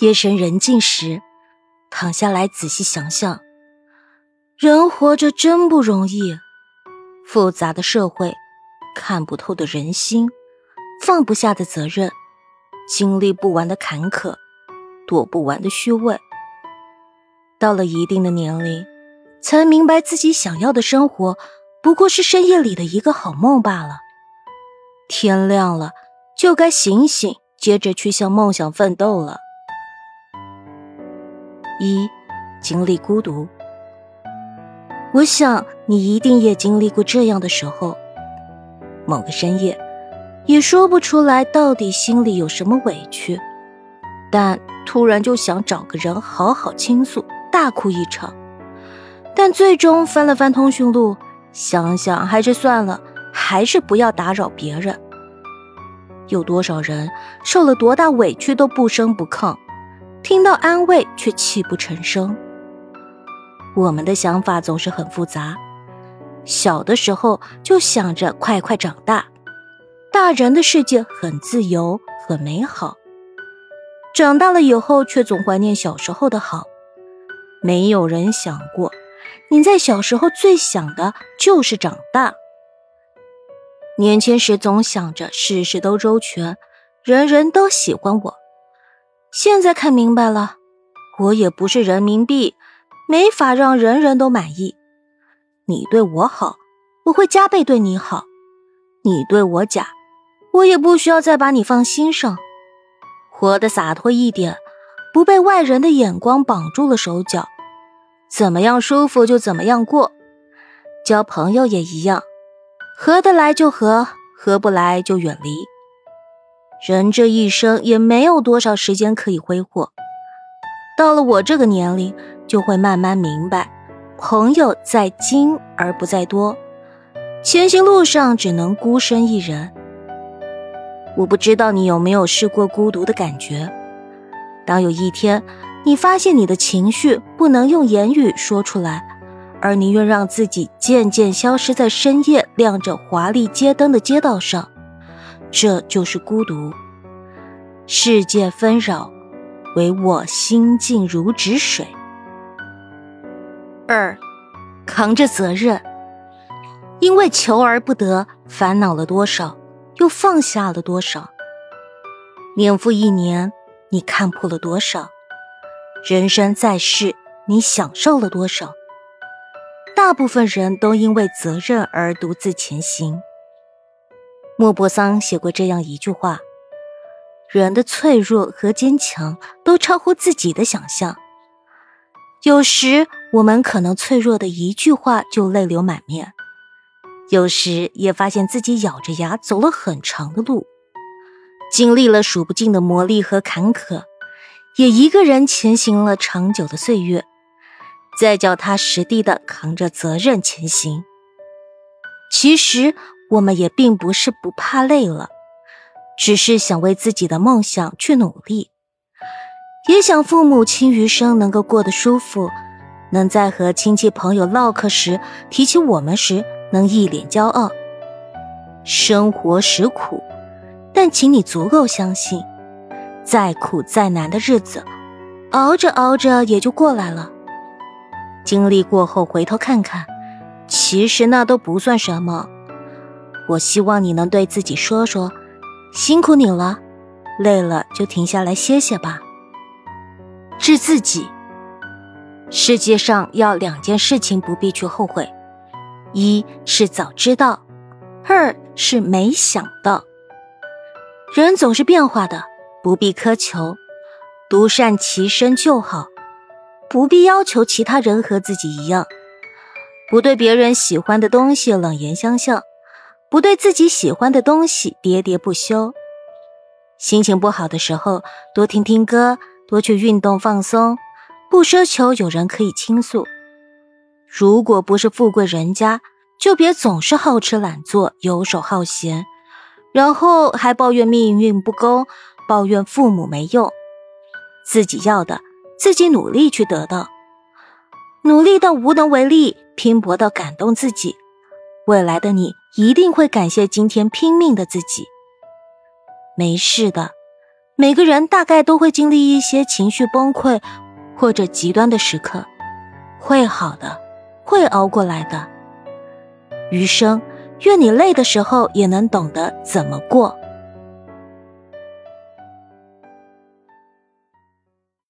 夜深人静时，躺下来仔细想想，人活着真不容易。复杂的社会，看不透的人心，放不下的责任，经历不完的坎坷，躲不完的虚伪。到了一定的年龄，才明白自己想要的生活，不过是深夜里的一个好梦罢了。天亮了，就该醒醒，接着去向梦想奋斗了。一，经历孤独。我想你一定也经历过这样的时候，某个深夜，也说不出来到底心里有什么委屈，但突然就想找个人好好倾诉，大哭一场。但最终翻了翻通讯录，想想还是算了，还是不要打扰别人。有多少人受了多大委屈都不声不吭？听到安慰却泣不成声。我们的想法总是很复杂。小的时候就想着快快长大，大人的世界很自由很美好。长大了以后却总怀念小时候的好。没有人想过，你在小时候最想的就是长大。年轻时总想着事事都周全，人人都喜欢我。现在看明白了，我也不是人民币，没法让人人都满意。你对我好，我会加倍对你好；你对我假，我也不需要再把你放心上。活得洒脱一点，不被外人的眼光绑住了手脚，怎么样舒服就怎么样过。交朋友也一样，合得来就合，合不来就远离。人这一生也没有多少时间可以挥霍，到了我这个年龄，就会慢慢明白，朋友在精而不在多，前行路上只能孤身一人。我不知道你有没有试过孤独的感觉，当有一天你发现你的情绪不能用言语说出来，而宁愿让自己渐渐消失在深夜亮着华丽街灯的街道上。这就是孤独。世界纷扰，唯我心静如止水。二，扛着责任，因为求而不得，烦恼了多少，又放下了多少？年复一年，你看破了多少？人生在世，你享受了多少？大部分人都因为责任而独自前行。莫泊桑写过这样一句话：“人的脆弱和坚强都超乎自己的想象。有时我们可能脆弱的一句话就泪流满面，有时也发现自己咬着牙走了很长的路，经历了数不尽的磨砺和坎坷，也一个人前行了长久的岁月，再脚踏实地的扛着责任前行。其实。”我们也并不是不怕累了，只是想为自己的梦想去努力，也想父母亲余生能够过得舒服，能在和亲戚朋友唠嗑时提起我们时能一脸骄傲。生活实苦，但请你足够相信，再苦再难的日子，熬着熬着也就过来了。经历过后回头看看，其实那都不算什么。我希望你能对自己说说：“辛苦你了，累了就停下来歇歇吧。”治自己。世界上要两件事情不必去后悔：一是早知道，二是没想到。人总是变化的，不必苛求，独善其身就好，不必要求其他人和自己一样，不对别人喜欢的东西冷言相向。不对自己喜欢的东西喋喋不休，心情不好的时候多听听歌，多去运动放松，不奢求有人可以倾诉。如果不是富贵人家，就别总是好吃懒做、游手好闲，然后还抱怨命运不公，抱怨父母没用。自己要的，自己努力去得到，努力到无能为力，拼搏到感动自己。未来的你一定会感谢今天拼命的自己。没事的，每个人大概都会经历一些情绪崩溃或者极端的时刻，会好的，会熬过来的。余生，愿你累的时候也能懂得怎么过。